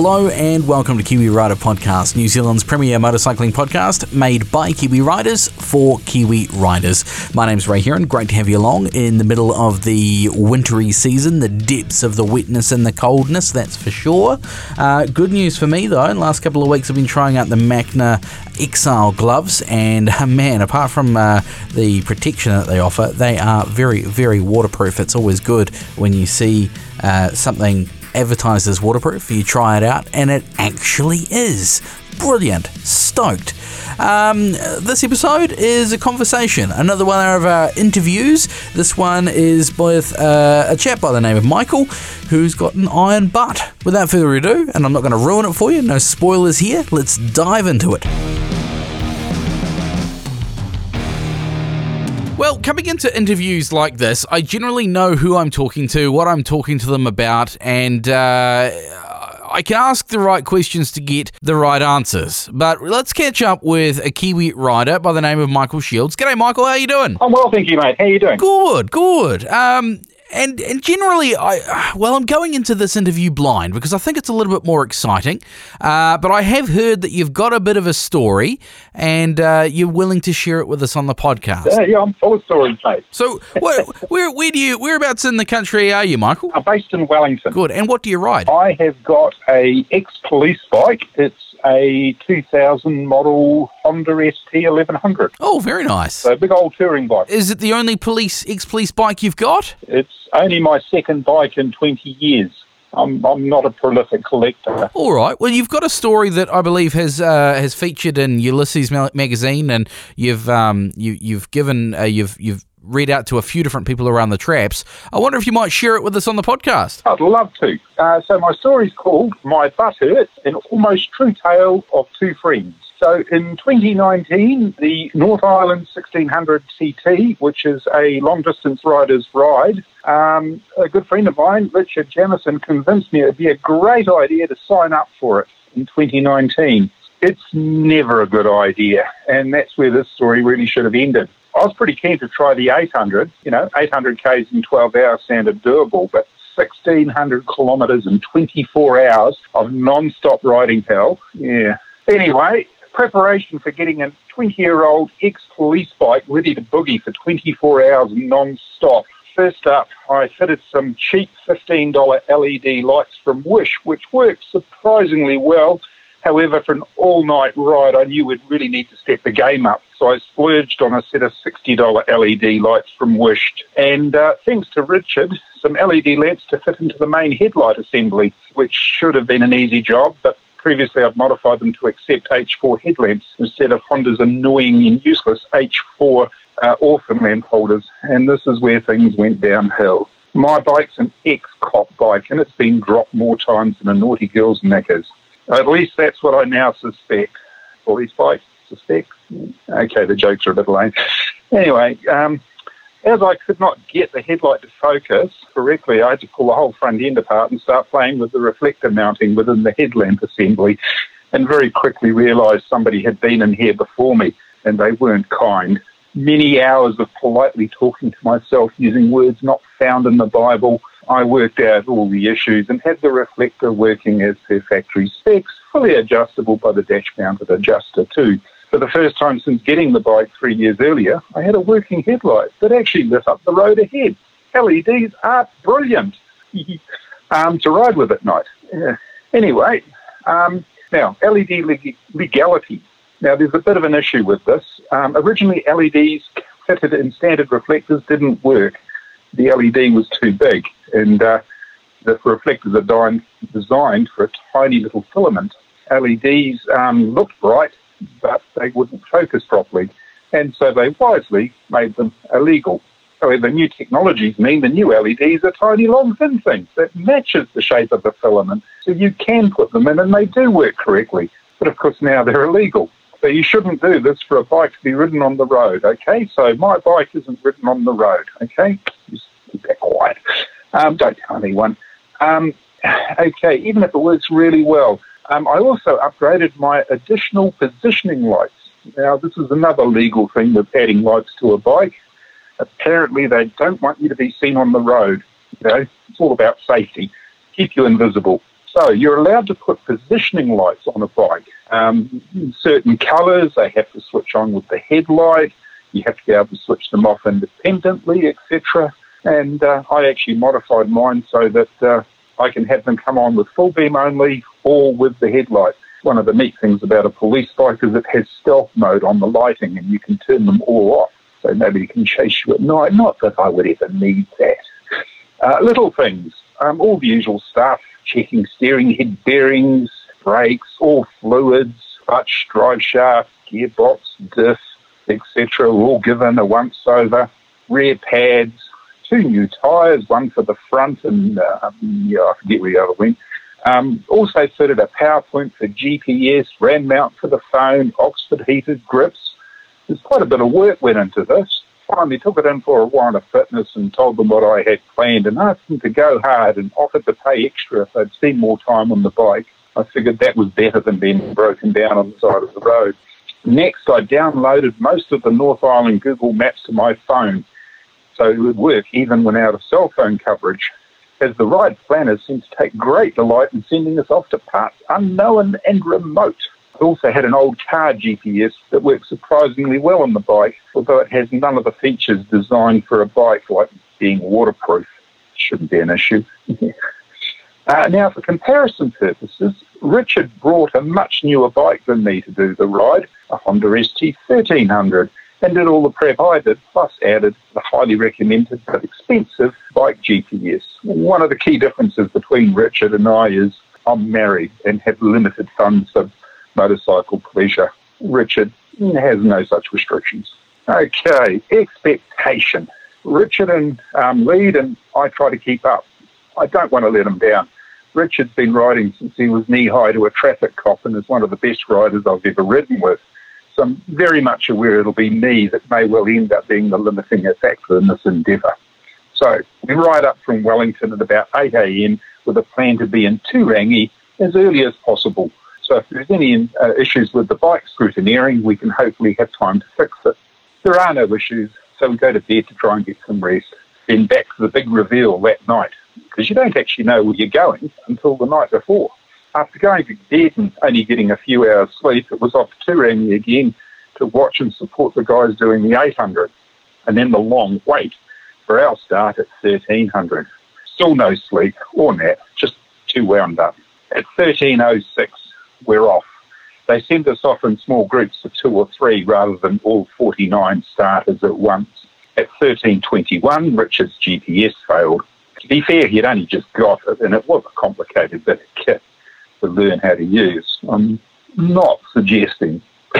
Hello and welcome to Kiwi Rider Podcast, New Zealand's premier motorcycling podcast made by Kiwi Riders for Kiwi Riders. My name's Ray Heron. Great to have you along in the middle of the wintry season, the depths of the wetness and the coldness, that's for sure. Uh, good news for me though, last couple of weeks I've been trying out the Macna Exile gloves, and uh, man, apart from uh, the protection that they offer, they are very, very waterproof. It's always good when you see uh, something advertised as waterproof. You try it out, and it actually is. Brilliant. Stoked. Um, this episode is a conversation, another one of our interviews. This one is with uh, a chap by the name of Michael, who's got an iron butt. Without further ado, and I'm not going to ruin it for you, no spoilers here, let's dive into it. Well, coming into interviews like this, I generally know who I'm talking to, what I'm talking to them about, and uh, I can ask the right questions to get the right answers. But let's catch up with a Kiwi rider by the name of Michael Shields. G'day, Michael. How are you doing? I'm well, thank you, mate. How are you doing? Good, good. Um, and and generally, I well, I'm going into this interview blind because I think it's a little bit more exciting. Uh, but I have heard that you've got a bit of a story, and uh, you're willing to share it with us on the podcast. Yeah, yeah I'm full of stories, mate. So, where, where where do you whereabouts in the country are you, Michael? I'm based in Wellington. Good. And what do you ride? I have got a ex-police bike. It's a 2000 model Honda ST 1100. Oh, very nice. So big old touring bike. Is it the only police ex-police bike you've got? It's only my second bike in 20 years. I'm, I'm not a prolific collector. All right. Well, you've got a story that I believe has uh, has featured in Ulysses magazine, and you've um, you, you've given uh, you've you've read out to a few different people around the traps. I wonder if you might share it with us on the podcast. I'd love to. Uh, so my story's called My Butt Hurt, an almost true tale of two friends. So in 2019, the North Island 1600 CT, which is a long distance rider's ride, um, a good friend of mine, Richard Jamison, convinced me it'd be a great idea to sign up for it in 2019. It's never a good idea, and that's where this story really should have ended. I was pretty keen to try the 800. You know, 800 k's in 12 hours sounded doable, but 1,600 kilometres in 24 hours of non-stop riding hell. Yeah. Anyway, preparation for getting a 20-year-old ex-police bike ready to boogie for 24 hours non-stop. First up, I fitted some cheap $15 LED lights from Wish, which worked surprisingly well However, for an all night ride, I knew we'd really need to step the game up. So I splurged on a set of $60 LED lights from Wish. And uh, thanks to Richard, some LED lamps to fit into the main headlight assembly, which should have been an easy job, but previously I'd modified them to accept H4 headlamps instead of Honda's annoying and useless H4 uh, orphan lamp holders. And this is where things went downhill. My bike's an ex-cop bike, and it's been dropped more times than a naughty girl's knickers. At least that's what I now suspect. Police bike, suspect. Okay, the jokes are a bit lame. Anyway, um, as I could not get the headlight to focus correctly, I had to pull the whole front end apart and start playing with the reflector mounting within the headlamp assembly, and very quickly realised somebody had been in here before me, and they weren't kind. Many hours of politely talking to myself using words not found in the Bible I worked out all the issues and had the reflector working as per factory specs, fully adjustable by the dash mounted adjuster too. For the first time since getting the bike three years earlier, I had a working headlight that actually lit up the road ahead. LEDs are brilliant um, to ride with at night. Yeah. Anyway, um, now LED leg- legality. Now there's a bit of an issue with this. Um, originally, LEDs fitted in standard reflectors didn't work. The LED was too big and uh, the reflectors are designed for a tiny little filament. LEDs um, looked bright, but they wouldn't focus properly, and so they wisely made them illegal. However, the new technologies mean the new LEDs are tiny, long, thin things that matches the shape of the filament, so you can put them in and they do work correctly. But of course, now they're illegal. So you shouldn't do this for a bike to be ridden on the road, okay? So my bike isn't ridden on the road, okay? Just keep that quiet. Um, don't tell anyone. Um, okay, even if it works really well. Um, I also upgraded my additional positioning lights. Now, this is another legal thing with adding lights to a bike. Apparently, they don't want you to be seen on the road. You know, it's all about safety. Keep you invisible. So you're allowed to put positioning lights on a bike. Um, certain colours, they have to switch on with the headlight. You have to be able to switch them off independently, etc. And uh, I actually modified mine so that uh, I can have them come on with full beam only or with the headlight. One of the neat things about a police bike is it has stealth mode on the lighting and you can turn them all off so nobody can chase you at night. Not that I would ever need that. Uh, little things, um, all the usual stuff, checking steering head bearings, brakes, all fluids, clutch, drive shaft, gearbox, diff, etc. all given a once over. Rear pads, two new tyres, one for the front and uh, yeah, I forget where the other went. Um, also fitted a power point for GPS, RAM mount for the phone, Oxford heated grips. There's quite a bit of work went into this. Finally took it in for a warrant of fitness and told them what I had planned and asked them to go hard and offered to pay extra if they'd spend more time on the bike. I figured that was better than being broken down on the side of the road. Next, I downloaded most of the North Island Google Maps to my phone so it would work even when out of cell phone coverage, as the ride planners seem to take great delight in sending us off to parts unknown and remote. I also had an old car GPS that works surprisingly well on the bike, although it has none of the features designed for a bike, like being waterproof. Shouldn't be an issue. uh, now, for comparison purposes, Richard brought a much newer bike than me to do the ride, a Honda ST 1300 and did all the prep I did, plus added the highly recommended but expensive bike GPS. One of the key differences between Richard and I is I'm married and have limited funds for motorcycle pleasure. Richard has no such restrictions. Okay, expectation. Richard and um, lead, and I try to keep up. I don't want to let him down. Richard's been riding since he was knee high to a traffic cop and is one of the best riders I've ever ridden with. I'm very much aware it'll be me that may well end up being the limiting factor in this endeavour. So we ride up from Wellington at about 8 a.m. with a plan to be in Turangi as early as possible. So if there's any uh, issues with the bike scrutineering, we can hopefully have time to fix it. There are no issues, so we go to bed to try and get some rest. Then back to the big reveal that night, because you don't actually know where you're going until the night before. After going to bed and only getting a few hours sleep, it was off to Turangi again to watch and support the guys doing the 800 and then the long wait for our start at 1300. Still no sleep or nap, just too wound up. At 1306, we're off. They send us off in small groups of two or three rather than all 49 starters at once. At 1321, Richard's GPS failed. To be fair, he'd only just got it, and it was a complicated bit of kit to learn how to use. I'm not suggesting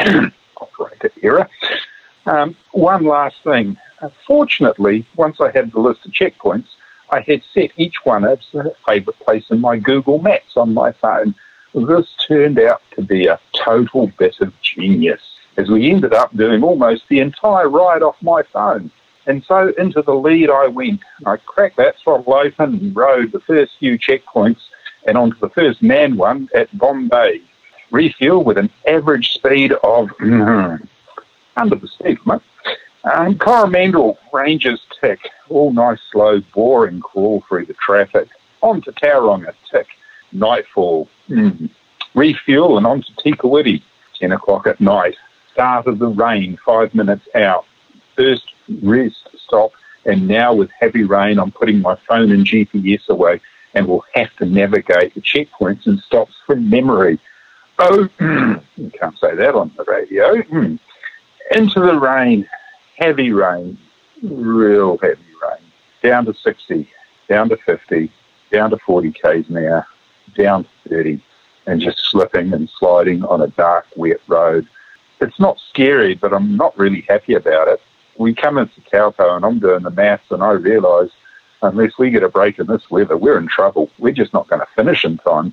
operator error. Um, one last thing. Uh, fortunately, once I had the list of checkpoints, I had set each one as a favourite place in my Google Maps on my phone. This turned out to be a total bit of genius, as we ended up doing almost the entire ride off my phone. And so into the lead I went. I cracked that throttle open and rode the first few checkpoints and onto the first man one at Bombay. Refuel with an average speed of under the speed limit. Um, Coromandel Ranges tick, all nice, slow, boring crawl through the traffic. On to Tauranga tick, nightfall. Mm. Refuel and on to Te Kuiti, 10 o'clock at night. Start of the rain, five minutes out. First rest stop, and now with heavy rain, I'm putting my phone and GPS away and will have to navigate the checkpoints and stops from memory. Oh, you can't say that on the radio. Hmm. Into the rain, heavy rain, real heavy rain, down to 60, down to 50, down to 40 k's an hour, down to 30, and just slipping and sliding on a dark, wet road. It's not scary, but I'm not really happy about it. We come into Taupo and I'm doing the maths and I realise unless we get a break in this weather, we're in trouble. We're just not going to finish in time.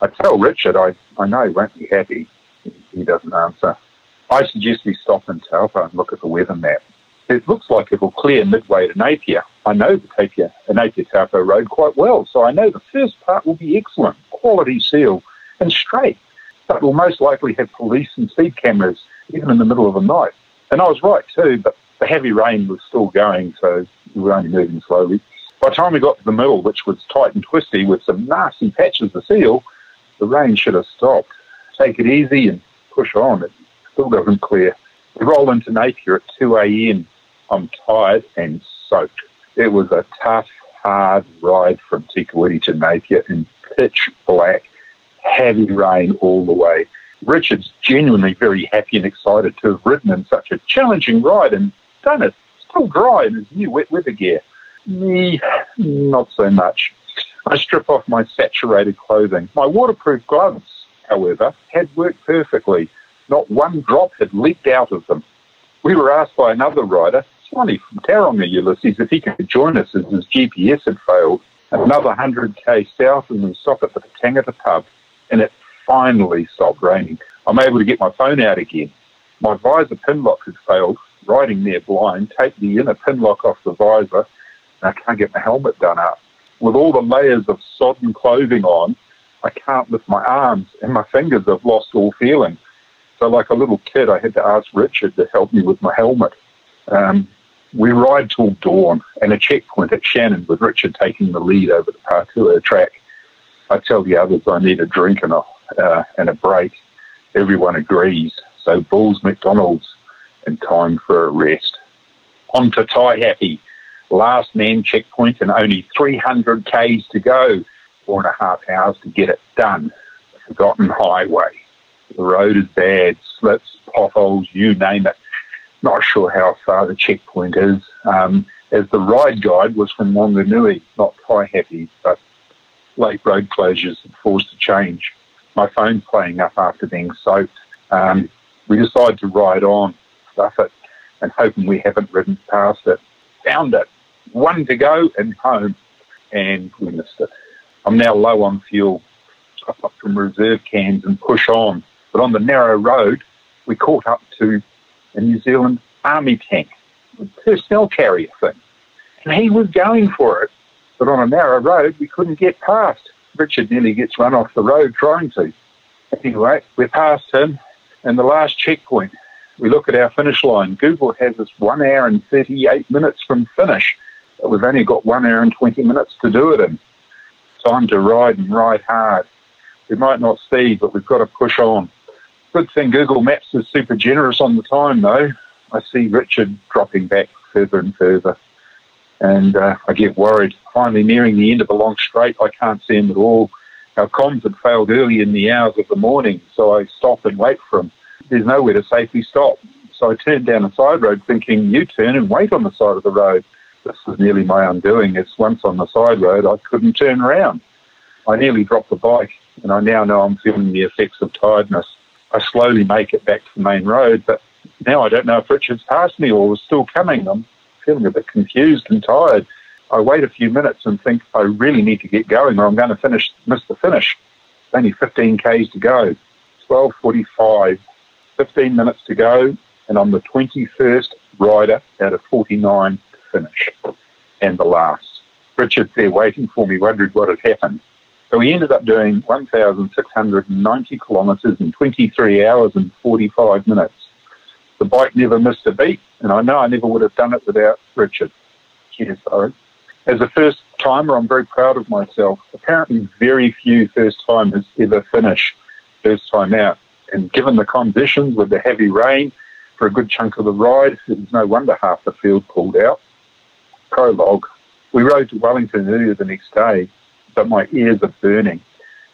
I tell Richard, I, I know he won't be happy. He doesn't answer. I suggest we stop in Taupo and look at the weather map. It looks like it will clear midway to Napier. I know the Napier, the Napier Taupo road quite well, so I know the first part will be excellent, quality seal, and straight. But we'll most likely have police and speed cameras, even in the middle of the night. And I was right too, but the heavy rain was still going, so we were only moving slowly. By the time we got to the middle, which was tight and twisty with some nasty patches of seal, the rain should have stopped. Take it easy and push on. It still doesn't clear. We roll into Napier at 2 a.m. I'm tired and soaked. It was a tough, hard ride from Te Kuiti to Napier in pitch black, heavy rain all the way. Richard's genuinely very happy and excited to have ridden in such a challenging ride and done it still dry in his new wet weather gear. Me, not so much. I strip off my saturated clothing. My waterproof gloves, however, had worked perfectly. Not one drop had leaked out of them. We were asked by another rider, Swanee from Tauranga, Ulysses, if he could join us as his GPS had failed. Another 100k south and then stop at the Tangata pub, and it finally stopped raining. I'm able to get my phone out again. My visor pin lock had failed, riding there blind, take the inner pin lock off the visor, I can't get my helmet done up. With all the layers of sodden clothing on, I can't lift my arms, and my fingers have lost all feeling. So, like a little kid, I had to ask Richard to help me with my helmet. Um, we ride till dawn, and a checkpoint at Shannon with Richard taking the lead over the Pakua track. I tell the others I need a drink and a, uh, and a break. Everyone agrees. So Bulls McDonald's and time for a rest. On to Taihape. Last man checkpoint and only 300 Ks to go. Four and a half hours to get it done. Forgotten highway. The road is bad, slips, potholes, you name it. Not sure how far the checkpoint is. Um, as the ride guide was from Wanganui, not Taihape, but late road closures forced a change. My phone's playing up after being soaked. Um, we decided to ride on, stuff it, and hoping we haven't ridden past it. Found it. One to go and home, and we missed it. I'm now low on fuel. Top up from reserve cans and push on. But on the narrow road, we caught up to a New Zealand army tank, a personnel carrier thing. And he was going for it. But on a narrow road, we couldn't get past. Richard nearly gets run off the road trying to. Anyway, we're past him, and the last checkpoint, we look at our finish line. Google has us one hour and 38 minutes from finish, we've only got one hour and 20 minutes to do it in. Time to ride and ride hard. We might not see, but we've got to push on. Good thing Google Maps is super generous on the time, though. I see Richard dropping back further and further and uh, I get worried. Finally, nearing the end of a long straight, I can't see him at all. Our comms had failed early in the hours of the morning, so I stop and wait for him. There's nowhere to safely stop. So I turned down a side road thinking, you turn and wait on the side of the road. This was nearly my undoing. It's once on the side road, I couldn't turn around. I nearly dropped the bike, and I now know I'm feeling the effects of tiredness. I slowly make it back to the main road, but now I don't know if Richard's passed me or was still coming. I'm feeling a bit confused and tired. I wait a few minutes and think I really need to get going or I'm going to finish miss the finish. Only 15 k's to go. 12:45, 15 minutes to go, and I'm the 21st rider out of 49 to finish, and the last. Richard's there waiting for me, wondering what had happened. So we ended up doing 1,690 kilometres in 23 hours and 45 minutes. The bike never missed a beat, and I know I never would have done it without Richard. Cheers, sorry. As a first timer, I'm very proud of myself. Apparently, very few first timers ever finish first time out. And given the conditions with the heavy rain for a good chunk of the ride, it's no wonder half the field pulled out. Prologue. We rode to Wellington earlier the next day, but my ears are burning.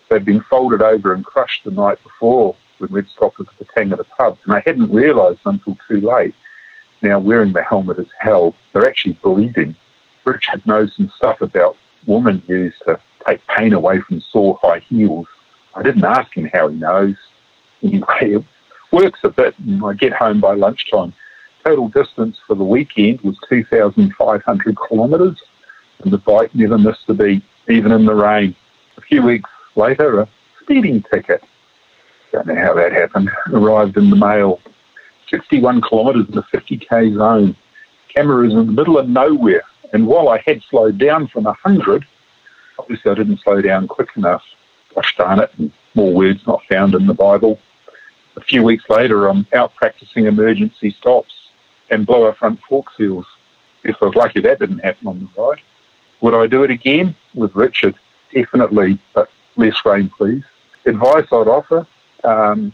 They'd been folded over and crushed the night before when we'd stopped at the Tangata pub, and I hadn't realised until too late. Now, wearing the helmet is hell. They're actually bleeding. Richard knows some stuff about women used to take pain away from sore high heels. I didn't ask him how he knows. Anyway, it works a bit, and I get home by lunchtime. Total distance for the weekend was 2,500 kilometres, and the bike never missed a beat, even in the rain. A few weeks later, a speeding ticket don't know how that happened. Arrived in the mail. 61 kilometres in a 50k zone. Camera is in the middle of nowhere. And while I had slowed down from 100, obviously I didn't slow down quick enough. Gosh darn it, and more words not found in the Bible. A few weeks later, I'm out practicing emergency stops and blow our front fork seals. If I was lucky that didn't happen on the ride. Would I do it again? With Richard, definitely, but less rain, please. Advice I'd offer um,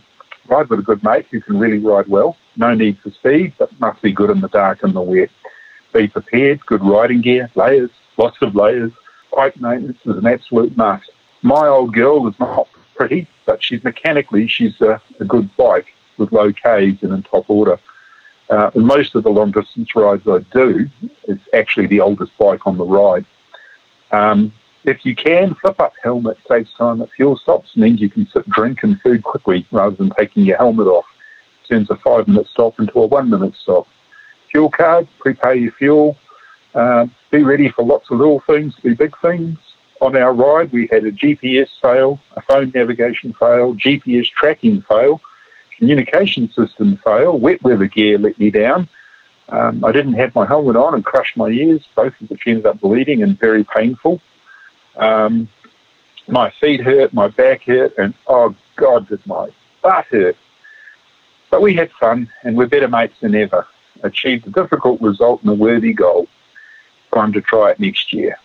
ride with a good mate who can really ride well. No need for speed, but must be good in the dark and the wet. Be prepared, good riding gear, layers, lots of layers. Bike maintenance is an absolute must. My old girl is not pretty, but she's mechanically, she's a, a good bike with low Ks and in top order. Uh, most of the long distance rides I do, it's actually the oldest bike on the ride. Um, if you can, flip up helmet saves time at fuel stops, means you can sit, drink and food quickly rather than taking your helmet off. Turns a five minute stop into a one minute stop. Fuel card, prepay your fuel. Uh, be ready for lots of little things be big things. On our ride, we had a GPS fail, a phone navigation fail, GPS tracking fail, communication system fail, wet weather gear let me down. Um, I didn't have my helmet on and crushed my ears, both of which ended up bleeding and very painful. Um, my feet hurt, my back hurt, and oh God, did my butt hurt. But we had fun, and we're better mates than ever. Achieved a difficult result and a worthy goal. Time to try it next year.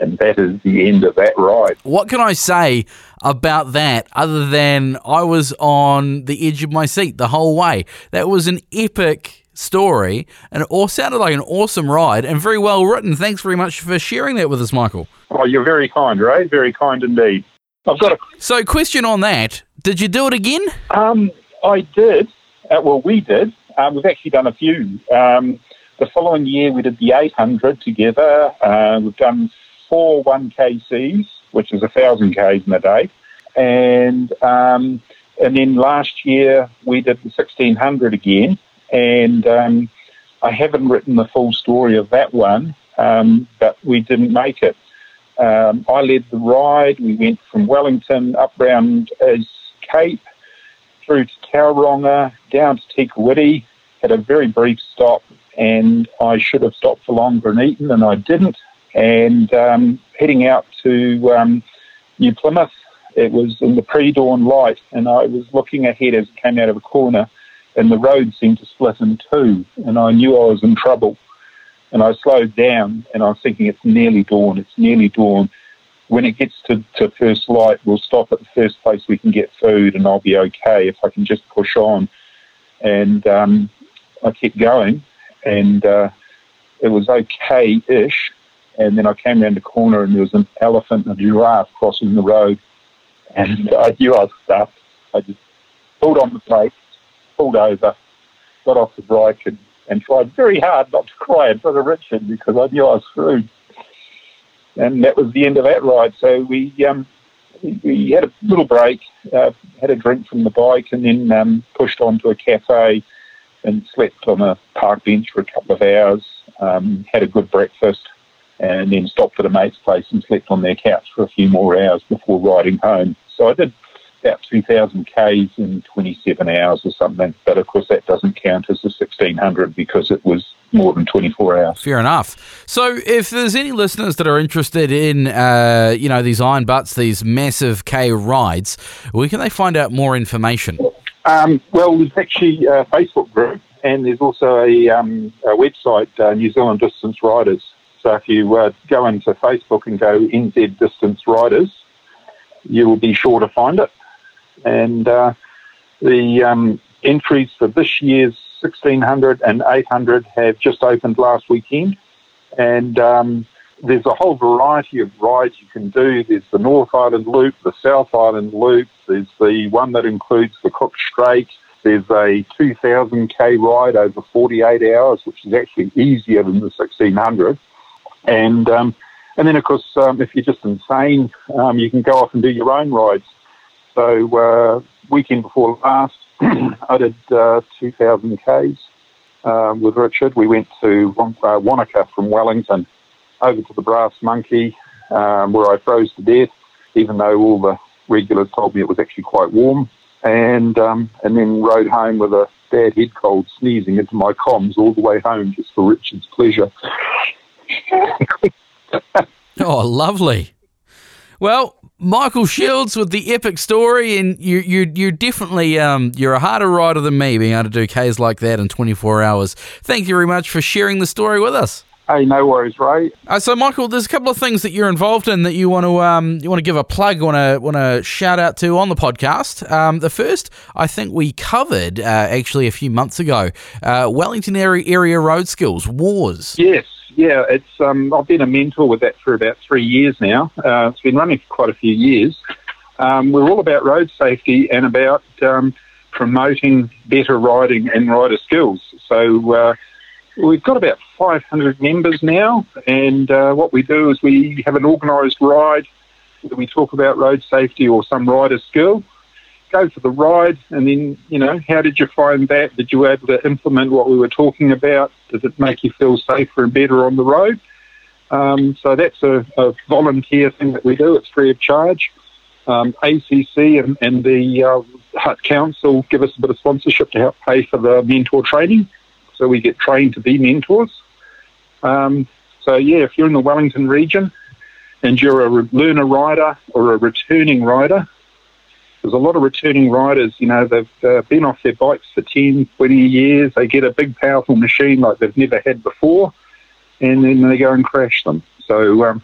And that is the end of that ride. What can I say about that other than I was on the edge of my seat the whole way? That was an epic story and it all sounded like an awesome ride and very well written. Thanks very much for sharing that with us, Michael. Oh, you're very kind, Ray. Very kind indeed. I've got a. So, question on that: Did you do it again? Um, I did. Uh, well, we did. Um, we've actually done a few. Um, the following year, we did the 800 together. Uh, we've done four 1KCs, which is a thousand k's in a day, and um, and then last year we did the 1600 again. And um, I haven't written the full story of that one, um, but we didn't make it. Um, I led the ride. We went from Wellington up round as Cape, through to Tauranga, down to Te Kuiti, had a very brief stop, and I should have stopped for longer and eaten, and I didn't. And um, heading out to um, New Plymouth, it was in the pre-dawn light, and I was looking ahead as it came out of a corner, and the road seemed to split in two, and I knew I was in trouble. And I slowed down and I was thinking, it's nearly dawn, it's nearly dawn. When it gets to, to first light, we'll stop at the first place we can get food and I'll be okay if I can just push on. And um, I kept going and uh, it was okay ish. And then I came around the corner and there was an elephant and a giraffe crossing the road. And I knew I was stuffed. I just pulled on the brake, pulled over, got off the bike and and tried very hard not to cry in front of Richard because I knew I was screwed. And that was the end of that ride. So we um, we, had a little break, uh, had a drink from the bike, and then um, pushed on to a cafe and slept on a park bench for a couple of hours. Um, had a good breakfast, and then stopped at a mate's place and slept on their couch for a few more hours before riding home. So I did about 2,000 Ks in 27 hours or something. But of course, that doesn't count as the 1,600 because it was more than 24 hours. Fair enough. So, if there's any listeners that are interested in, uh, you know, these iron butts, these massive K rides, where can they find out more information? Um, well, there's actually a Facebook group, and there's also a, um, a website, uh, New Zealand Distance Riders. So, if you uh, go into Facebook and go NZ Distance Riders, you will be sure to find it and uh, the um, entries for this year's 1600 and 800 have just opened last weekend, and um, there's a whole variety of rides you can do. There's the North Island Loop, the South Island Loop. There's the one that includes the Cook Strait. There's a 2,000k ride over 48 hours, which is actually easier than the 1600. And um, and then, of course, um, if you're just insane, um, you can go off and do your own rides. So uh, weekend before last, I did uh, 2,000 Ks um, with Richard. We went to uh, Wanaka from Wellington over to the Brass Monkey, um, where I froze to death, even though all the regulars told me it was actually quite warm. And um, and then rode home with a bad head cold, sneezing into my comms all the way home just for Richard's pleasure. oh, lovely. Well, Michael Shields with the epic story, and you you you definitely um you're a harder rider than me, being able to do Ks like that in 24 hours. Thank you very much for sharing the story with us. Hey, no worries, Ray. Uh, so, Michael, there's a couple of things that you're involved in that you want to um, you want to give a plug, want to want to shout out to on the podcast. Um, the first, I think we covered uh, actually a few months ago, uh, Wellington area, area road skills WARS. Yes, yeah, it's um, I've been a mentor with that for about three years now. Uh, it's been running for quite a few years. Um, we're all about road safety and about um, promoting better riding and rider skills. So uh, We've got about 500 members now, and uh, what we do is we have an organised ride we talk about road safety or some rider skill. Go for the ride, and then, you know, how did you find that? Did you able to implement what we were talking about? Did it make you feel safer and better on the road? Um, so that's a, a, volunteer thing that we do. It's free of charge. Um, ACC and, and the uh, Hutt Council give us a bit of sponsorship to help pay for the mentor training so we get trained to be mentors. Um, so yeah, if you're in the Wellington region and you're a learner rider or a returning rider, there's a lot of returning riders, you know, they've uh, been off their bikes for 10, 20 years. They get a big, powerful machine like they've never had before, and then they go and crash them. So um,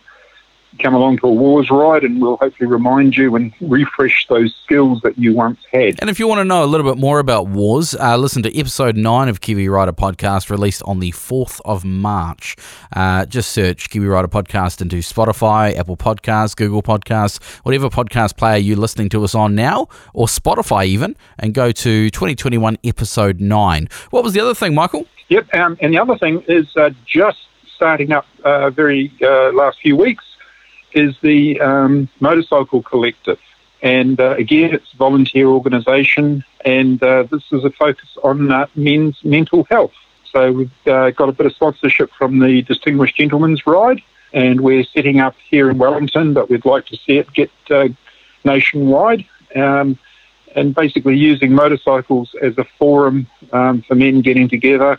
come along to a WARS ride and we'll hopefully remind you and refresh those skills that you once had. And if you want to know a little bit more about WARS, uh, listen to episode 9 of Kiwi Rider Podcast released on the 4th of March. Uh, just search Kiwi Rider Podcast into Spotify, Apple Podcasts, Google Podcasts, whatever podcast player you're listening to us on now, or Spotify even, and go to 2021 episode 9. What was the other thing, Michael? Yep, um, and the other thing is uh, just starting up uh, very uh, last few weeks is the um, Motorcycle Collective. And uh, again, it's a volunteer organisation, and uh, this is a focus on uh, men's mental health. So we've uh, got a bit of sponsorship from the Distinguished Gentleman's Ride, and we're setting up here in Wellington, but we'd like to see it get uh, nationwide. Um, and basically using motorcycles as a forum um, for men getting together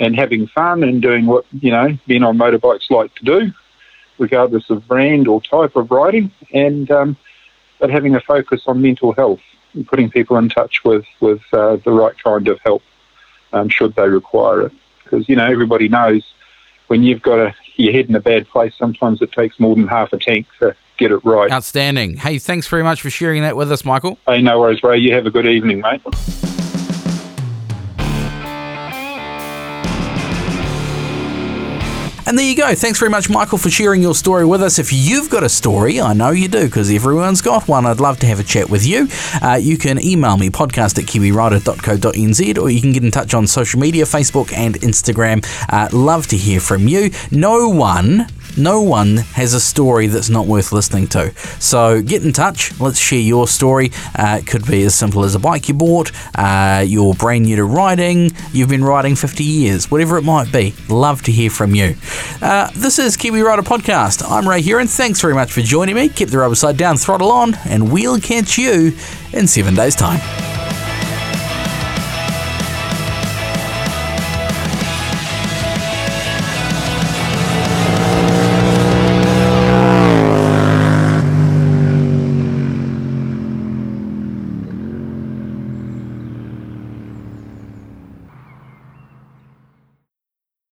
and having fun and doing what you know men on motorbikes like to do regardless of brand or type of writing, and um, but having a focus on mental health and putting people in touch with with uh, the right kind of help um, should they require it. Because you know everybody knows when you've got a, your head in a bad place, sometimes it takes more than half a tank to get it right. Outstanding. Hey, thanks very much for sharing that with us, Michael. Hey, no worries, Ray. You have a good evening, mate. And there you go. Thanks very much, Michael, for sharing your story with us. If you've got a story, I know you do because everyone's got one. I'd love to have a chat with you. Uh, you can email me, podcast at kiwirider.co.nz, or you can get in touch on social media, Facebook and Instagram. Uh, love to hear from you. No one no one has a story that's not worth listening to. So get in touch. Let's share your story. Uh, it could be as simple as a bike you bought, uh, you're brand new to riding, you've been riding 50 years, whatever it might be. Love to hear from you. Uh, this is Kiwi Rider Podcast. I'm Ray Huron. Thanks very much for joining me. Keep the rubber side down, throttle on, and we'll catch you in seven days' time.